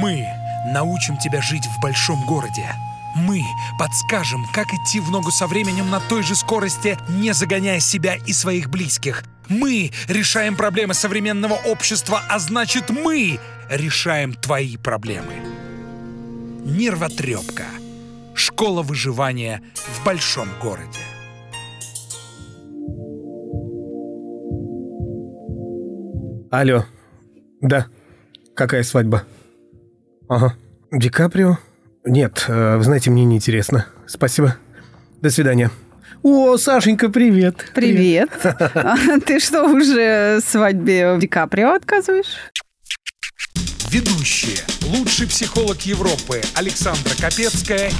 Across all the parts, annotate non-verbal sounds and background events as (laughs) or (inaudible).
Мы научим тебя жить в большом городе. Мы подскажем, как идти в ногу со временем на той же скорости, не загоняя себя и своих близких. Мы решаем проблемы современного общества, а значит мы решаем твои проблемы. Нервотрепка. Школа выживания в большом городе. Алло. Да. Какая свадьба? Ага. Ди Каприо? Нет, э, вы знаете, мне неинтересно. Спасибо. До свидания. О, Сашенька, привет. Привет. (laughs) А Ты что, уже свадьбе Ди Каприо отказываешь? Ведущие. Лучший психолог Европы Александра Капецкая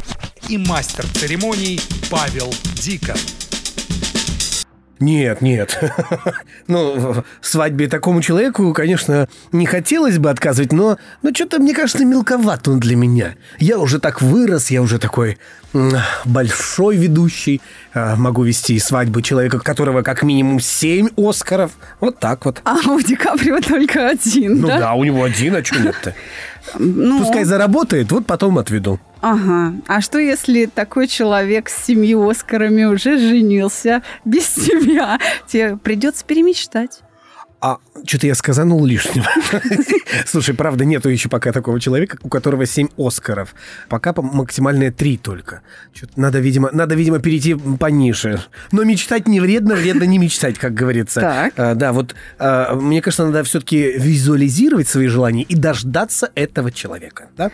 и мастер церемоний Павел Дикон. Нет, нет. (laughs) ну, свадьбе такому человеку, конечно, не хотелось бы отказывать, но, но что-то, мне кажется, мелковат он для меня. Я уже так вырос, я уже такой большой ведущий. А, могу вести свадьбы человека, которого как минимум семь Оскаров. Вот так вот. А у Ди Каприо только один, Ну да? да, у него один, а что нет-то? Ну, Пускай заработает, вот потом отведу. Ага. А что, если такой человек с семью Оскарами уже женился без тебя? Тебе придется перемечтать. А что-то я сказанул лишнего. Слушай, правда, нету еще пока такого человека, у которого 7 Оскаров. Пока по- максимальное 3 только. Надо, видимо, надо, видимо, перейти пониже. Но мечтать не вредно, вредно не мечтать, как говорится. Так. А, да, вот а, мне кажется, надо все-таки визуализировать свои желания и дождаться этого человека. Да?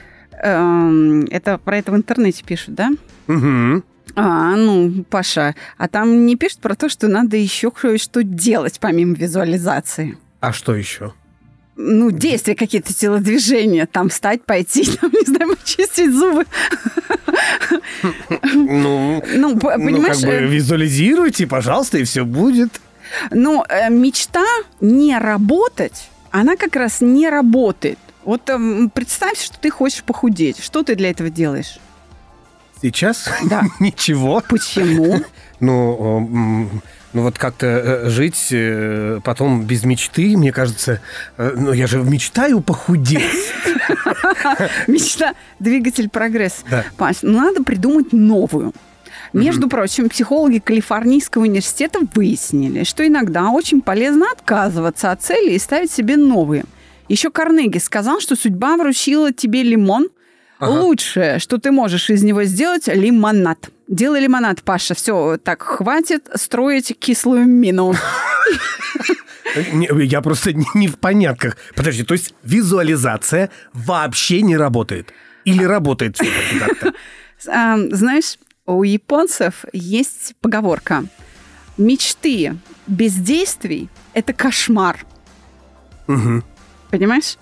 Эм, Это про это в интернете пишут, да? Угу. А, ну, Паша, а там не пишут про то, что надо еще кое-что делать помимо визуализации. А что еще? Ну, действия какие-то, телодвижения, там встать, пойти, (laughs) там, не знаю, почистить зубы. Ну, Ну, ну, понимаешь, как бы э, визуализируйте, пожалуйста, и все будет. ну, э, мечта не работать, она как раз не работает. Вот эм, представь, что ты хочешь похудеть. Что ты для этого делаешь? Сейчас? Да. (laughs) Ничего. Почему? (laughs) Ну, м, ну вот как-то э, жить э, потом без мечты, мне кажется, э, ну я же мечтаю похудеть. (laughs) Мечта – двигатель прогресса. Да. Паш, ну надо придумать новую. Между прочим, психологи Калифорнийского университета выяснили, что иногда очень полезно отказываться от цели и ставить себе новые. Еще Карнеги сказал, что судьба вручила тебе лимон. Ага. Лучшее, что ты можешь из него сделать, лимонад. Делай лимонад, Паша. Все, так, хватит строить кислую мину. Я просто не, в понятках. Подожди, то есть визуализация вообще не работает? Или работает как-то? (laughs) А, Знаешь, у японцев есть поговорка. Мечты без действий – это кошмар. Мгм. Понимаешь?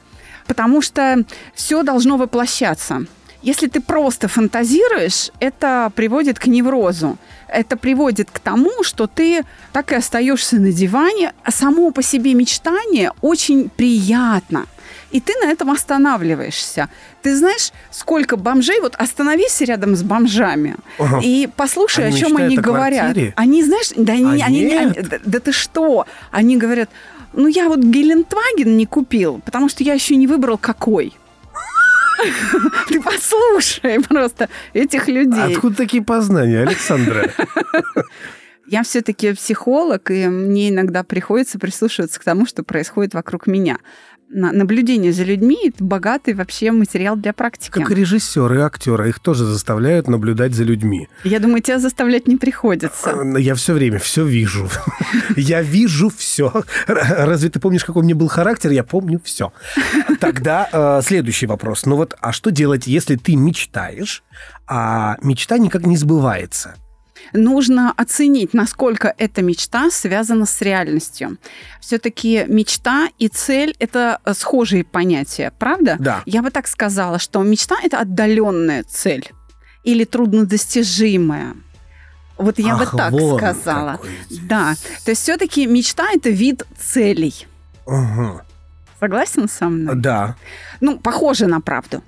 Потому что все должно воплощаться. Если ты просто фантазируешь, это приводит к неврозу. Это приводит к тому, что ты так и остаешься на диване, а само по себе мечтание очень приятно. И ты на этом останавливаешься. Ты знаешь, сколько бомжей, вот остановись рядом с бомжами Ага. и послушай, Они о чем они о говорят. квартире? Они, знаешь, да, они, А они- нет. они- да ты что? Они говорят, ну я вот Гелендваген не купил, потому что я еще не выбрал какой. (laughs) Ты послушай просто этих людей. Откуда такие познания, Александра? Я все-таки психолог, и мне иногда приходится прислушиваться к тому, что происходит вокруг меня. На- Наблюдение за людьми – это богатый вообще материал для практики. Как режиссеры и актеры, их тоже заставляют наблюдать за людьми. Я думаю, тебя заставлять не приходится. Э, Я все время все вижу. (laughs) Я вижу все. Разве ты помнишь, какой у меня был характер? Я помню все. Тогда э, следующий вопрос. Ну вот, а что делать, если ты мечтаешь, а мечта никак не сбывается? Нужно оценить, насколько эта мечта связана с реальностью. Все-таки мечта и цель это э, схожие понятия, правда? Да. Я бы так сказала, что мечта это отдаленная цель или труднодостижимая. Вот я Ах, бы так вон сказала. Да. То есть все-таки мечта это вид целей. Ага. Согласен со мной? Да. Ну, похоже на правду.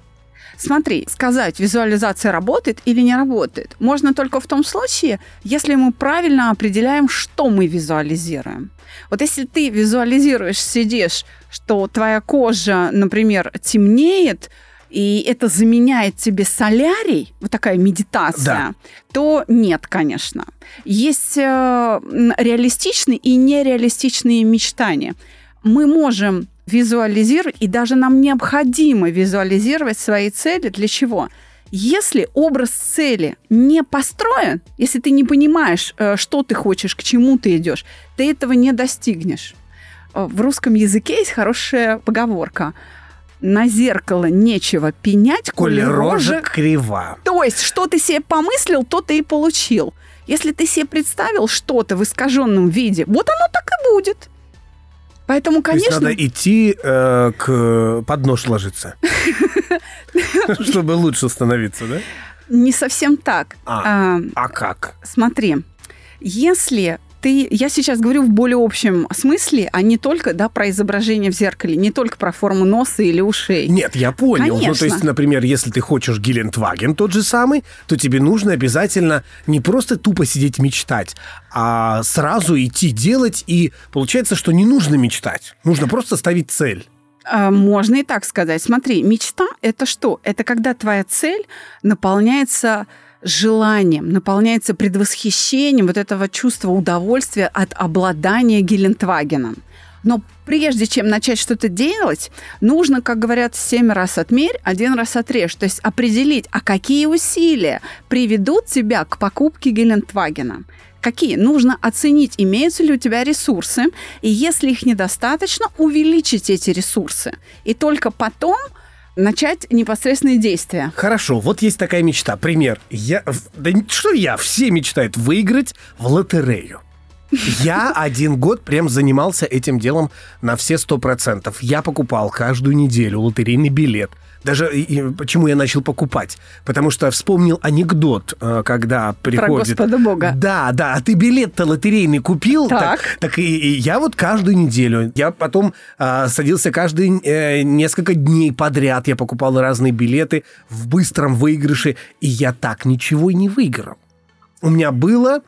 Смотри, сказать, визуализация работает или не работает, можно только в том случае, если мы правильно определяем, что мы визуализируем. Вот если ты визуализируешь, сидишь, что твоя кожа, например, темнеет, и это заменяет тебе солярий, вот такая медитация, Да. то нет, конечно. Есть э, реалистичные и нереалистичные мечтания. Мы можем визуализировать, и даже нам необходимо визуализировать свои цели. Для чего? Если образ цели не построен, если ты не понимаешь, э, что ты хочешь, к чему ты идешь, ты этого не достигнешь. Э, В русском языке есть хорошая поговорка. На зеркало нечего пенять, Коли рожа крива. то есть, что ты себе помыслил, то ты и получил. Если ты себе представил что-то в искаженном виде, вот оно так и будет. Поэтому, То есть конечно, надо идти э, к под нож ложиться. (laughs) Чтобы лучше становиться, да? не совсем так. А. А, А как? смотри, если ты, я сейчас говорю в более общем смысле, а не только да, про изображение в зеркале, не только про форму носа или ушей. Нет, я понял. Ну, то есть, Конечно. например, если ты хочешь Гелендваген тот же самый, то тебе нужно обязательно не просто тупо сидеть мечтать, а сразу идти делать, и получается, что не нужно мечтать. Нужно просто ставить цель. А, Можно и так сказать. Смотри, мечта – это что? Это когда твоя цель наполняется желанием, наполняется предвосхищением вот этого чувства удовольствия от обладания Гелендвагеном. Но прежде чем начать что-то делать, нужно, как говорят, семь раз отмерь, один раз отрежь. То есть определить, а какие усилия приведут тебя к покупке Гелендвагена. Какие? Нужно оценить, имеются ли у тебя ресурсы, и если их недостаточно, увеличить эти ресурсы. И только потом начать непосредственные действия. Хорошо, вот есть такая мечта. Пример. Я, да что я? Все мечтают выиграть в лотерею. Я один год прям занимался этим делом на все сто процентов. Я покупал каждую неделю лотерейный билет. Даже и- и почему я начал покупать? Потому что вспомнил анекдот, э, когда приходит... Господа Бога. Да, да, а ты билет-то лотерейный купил? Так. так и, и я вот каждую неделю, я потом а, садился каждые э, несколько дней подряд, я покупал разные билеты в быстром выигрыше, и я так ничего и не выиграл. У меня было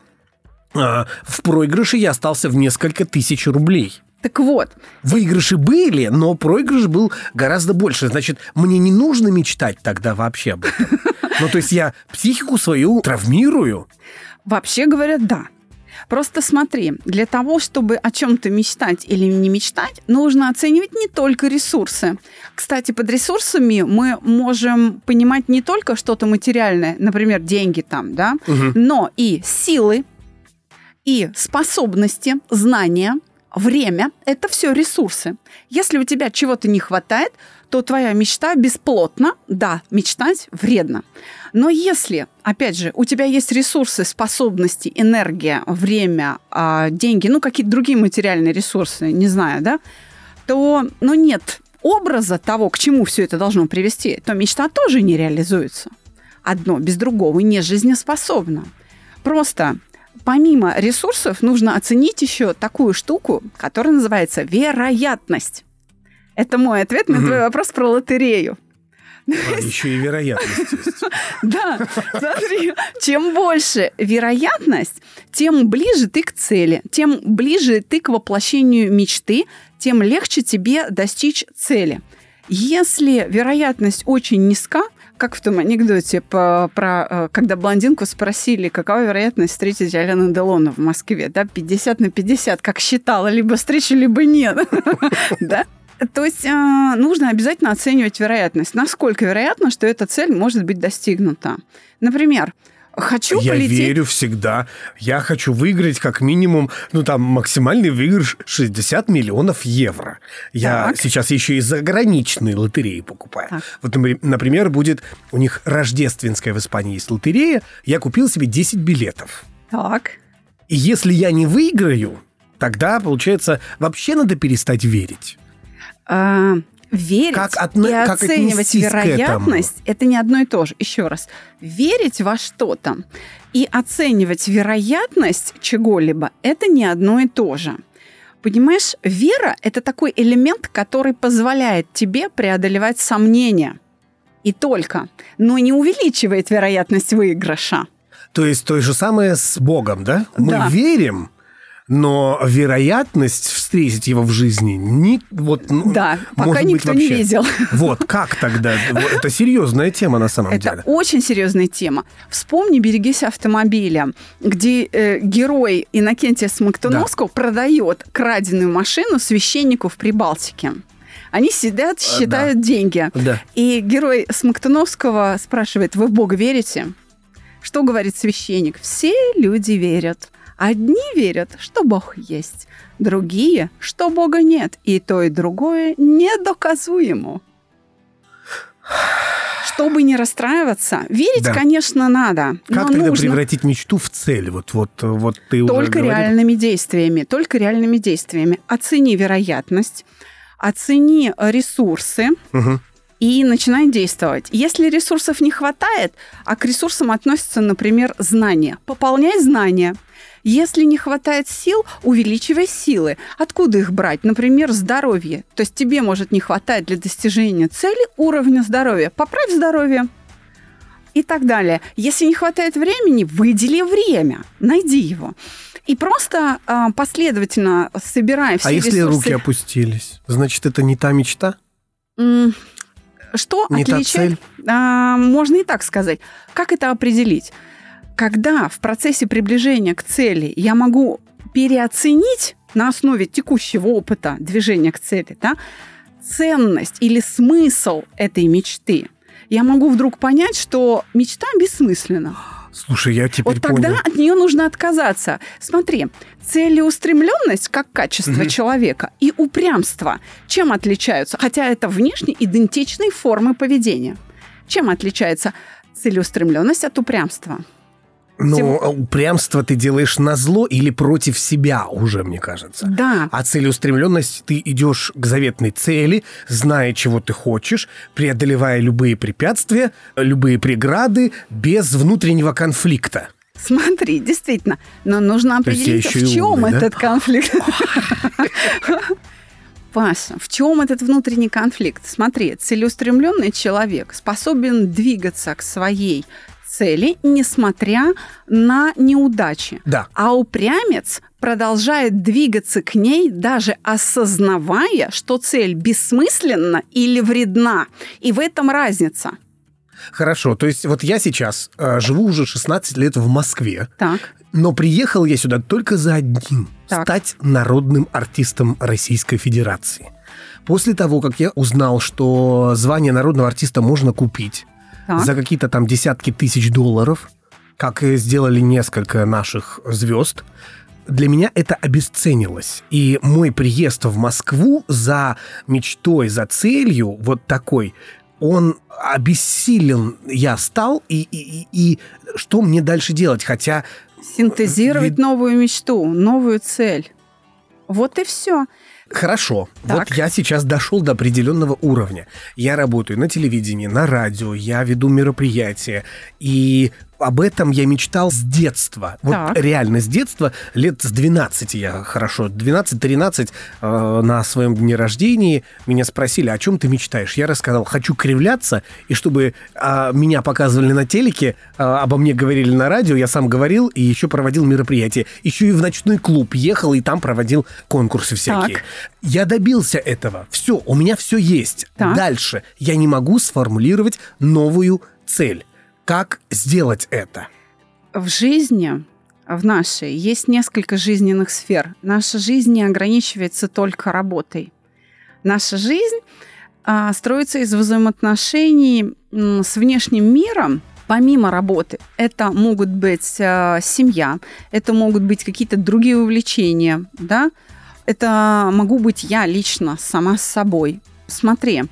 а, в проигрыше я остался в несколько тысяч рублей. Так вот, Выигрыши были, но проигрыш был гораздо больше. Значит, мне не нужно мечтать тогда вообще об этом. Ну, то есть я психику свою травмирую. вообще говоря, да. Просто смотри, для того, чтобы о чем-то мечтать или не мечтать, нужно оценивать не только ресурсы. Кстати, под ресурсами мы можем понимать не только что-то материальное, например, деньги там, да, но и силы, и способности, знания, время – это все ресурсы. Если у тебя чего-то не хватает, то твоя мечта бесплотна. Да, мечтать вредно. Но если, опять же, у тебя есть ресурсы, способности, энергия, время, а, деньги, ну, какие-то другие материальные ресурсы, не знаю, да, то, ну, нет образа того, к чему все это должно привести, то мечта тоже не реализуется. Одно без другого не жизнеспособно. Просто помимо ресурсов нужно оценить еще такую штуку, которая называется вероятность. Это мой ответ на твой вопрос про лотерею. А, (laughs) еще и вероятность есть. Да, смотри, чем больше вероятность, тем ближе ты к цели, тем ближе ты к воплощению мечты, тем легче тебе достичь цели. Если вероятность очень низка, как в том анекдоте по- про, э, когда блондинку спросили, какова вероятность встретить Алену Делону в Москве, да, 50 на 50, как считала, либо встречу, либо нет, (laughs) да, то есть э, нужно обязательно оценивать вероятность. Насколько вероятно, что эта цель может быть достигнута. Например, хочу Я полететь... верю всегда. Я хочу выиграть как минимум, ну там максимальный выигрыш 60 миллионов евро. Я Так. сейчас еще и заграничные лотереи покупаю. Так. Вот, напри- например, будет у них рождественская в Испании есть лотерея. Я купил себе 10 билетов. Так. И если я не выиграю, тогда, получается, вообще надо перестать верить. А, верить Как отно- и оценивать вероятность это не одно и то же. Еще раз, верить во что-то и оценивать вероятность чего-либо это не одно и то же. Понимаешь, вера это такой элемент, который позволяет тебе преодолевать сомнения. И только, но не увеличивает вероятность выигрыша. То есть то же самое с Богом, да? Мы Да. верим, но вероятность встретить его в жизни не вот ну, Да, пока может быть, никто не видел. Вот как тогда? Это серьезная тема на самом Это деле. очень серьезная тема. Вспомни «Берегись автомобиля», где э, герой Иннокентия Смоктуновского продает краденую машину священнику в Прибалтике. Они сидят, А, считают деньги. Да. И герой Смоктуновского спрашивает, вы в Бога верите? Что говорит священник? Все люди верят. Одни верят, что Бог есть, другие, что Бога нет. И то, и другое недоказуемо. Чтобы не расстраиваться, верить, Да. конечно, надо. Как но тогда нужно превратить мечту в цель? Вот, вот, вот ты только реальными действиями. Только реальными действиями. Оцени вероятность, оцени ресурсы, Мгм. И начинай действовать. Если ресурсов не хватает, а к ресурсам относятся, например, знания, пополняй знания. Если не хватает сил, увеличивай силы. Откуда их брать? Например, здоровье. То есть тебе может не хватать для достижения цели уровня здоровья. Поправь здоровье. И так далее. Если не хватает времени, выдели время, найди его. И просто а, последовательно собирая все А если ресурсы... руки опустились? Значит, это не та мечта? М, Что Не отличает? А, можно и так сказать. Как это определить? Когда в процессе приближения к цели я могу переоценить на основе текущего опыта движения к цели, да, ценность или смысл этой мечты, я могу вдруг понять, что мечта бессмысленна. Слушай, я теперь Вот тогда понял. от нее нужно отказаться. Смотри, целеустремленность как качество Мгм. человека и упрямство чем отличаются? Хотя это внешне идентичные формы поведения. Чем отличается целеустремленность от упрямства? Но Тем- а упрямство ты делаешь на зло или против себя уже, мне кажется. Да, А целеустремленность ты идешь к заветной цели, зная, чего ты хочешь, преодолевая любые препятствия, любые преграды, без внутреннего конфликта. смотри, действительно, но нужно То есть я определить, еще и в чем умный, да? этот конфликт. Паша, в чем этот внутренний конфликт? Смотри, целеустремленный человек способен двигаться к своей цели, несмотря на неудачи. Да. А упрямец продолжает двигаться к ней, даже осознавая, что цель бессмысленна или вредна. И в этом разница. Хорошо, то есть вот я сейчас э, живу уже 16 лет в Москве, Так, но приехал я сюда только за одним Так. стать народным артистом Российской Федерации. После того, как я узнал, что звание народного артиста можно купить так. за какие-то там десятки тысяч долларов, как сделали несколько наших звезд, для меня это обесценилось. И мой приезд в Москву за мечтой, за целью вот такой, он обессилен я стал, и, и, и, что мне дальше делать? Хотя Синтезировать Вид- новую мечту, новую цель. Вот и все. Хорошо. Так. Вот я сейчас дошел до определенного уровня. Я работаю на телевидении, на радио, я веду мероприятия. И об этом я мечтал с детства. Вот Так. реально с детства, лет с 12 я хорошо, 12-13 э, на своем дне рождения меня спросили, о чем ты мечтаешь? Я рассказал, хочу кривляться, и чтобы а, меня показывали на телеке, а, обо мне говорили на радио, я сам говорил и еще проводил мероприятия. Еще и в ночной клуб ехал и там проводил конкурсы всякие. Так. Я добился этого. Все, у меня все есть. Так. Дальше я не могу сформулировать новую цель. Как сделать это? В жизни, в нашей, есть несколько жизненных сфер. Наша жизнь не ограничивается только работой. Наша жизнь а, строится из взаимоотношений с внешним миром, помимо работы. Это могут быть а, семья, это могут быть какие-то другие увлечения, да? Это могу быть я лично, сама с собой. Смотри,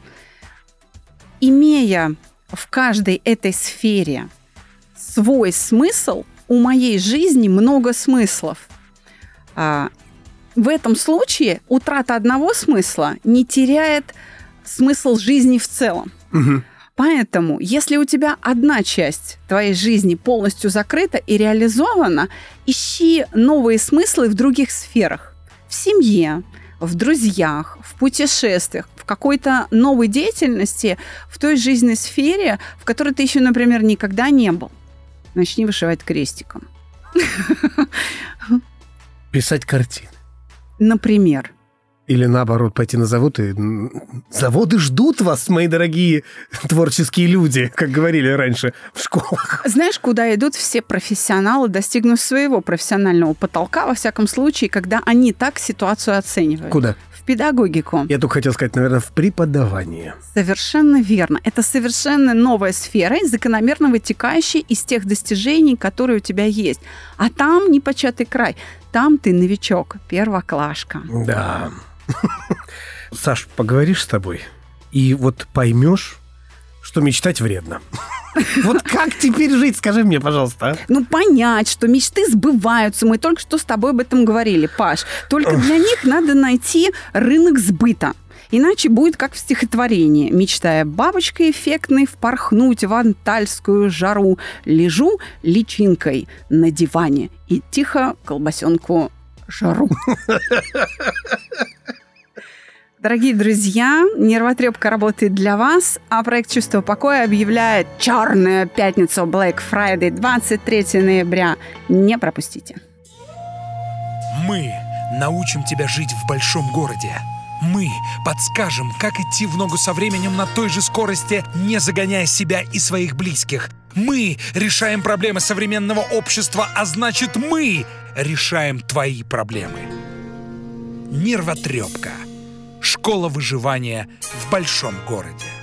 имея в каждой этой сфере свой смысл, у моей жизни много смыслов. А, в этом случае утрата одного смысла не теряет смысл жизни в целом. Мгм. Поэтому, если у тебя одна часть твоей жизни полностью закрыта и реализована, ищи новые смыслы в других сферах. В семье, в друзьях, в путешествиях, в какой-то новой деятельности, в той жизненной сфере, в которой ты еще, например, никогда не был. Начни вышивать крестиком. Писать картины. Например. Или наоборот, пойти на завод и... Заводы ждут вас, мои дорогие творческие люди, как говорили раньше в школах. Знаешь, куда идут все профессионалы, достигнув своего профессионального потолка, во всяком случае, когда они так ситуацию оценивают? Куда? В педагогику. Я только хотел сказать, наверное, в преподавание. Совершенно верно. Это совершенно новая сфера, закономерно вытекающая из тех достижений, которые у тебя есть. А там непочатый край. Там ты новичок, первоклашка. Да. (laughs) Саш, поговоришь с тобой, и вот поймешь, что мечтать вредно. (laughs) Вот как теперь жить, скажи мне, пожалуйста. А? Ну, понять, что мечты сбываются. Мы только что с тобой об этом говорили, Паш. Только для них надо найти рынок сбыта. Иначе будет как в стихотворении. Мечтая бабочкой эффектной впорхнуть в антальскую жару, лежу личинкой на диване и тихо колбасенку жару. (laughs) Дорогие друзья, нервотрепка работает для вас, а проект «Чувство покоя» объявляет черную пятницу Black Friday 23 ноября. Не пропустите. Мы научим тебя жить в большом городе. Мы подскажем, как идти в ногу со временем на той же скорости, не загоняя себя и своих близких. Мы решаем проблемы современного общества, а значит мы решаем твои проблемы. Нервотрепка. Школа выживания в большом городе.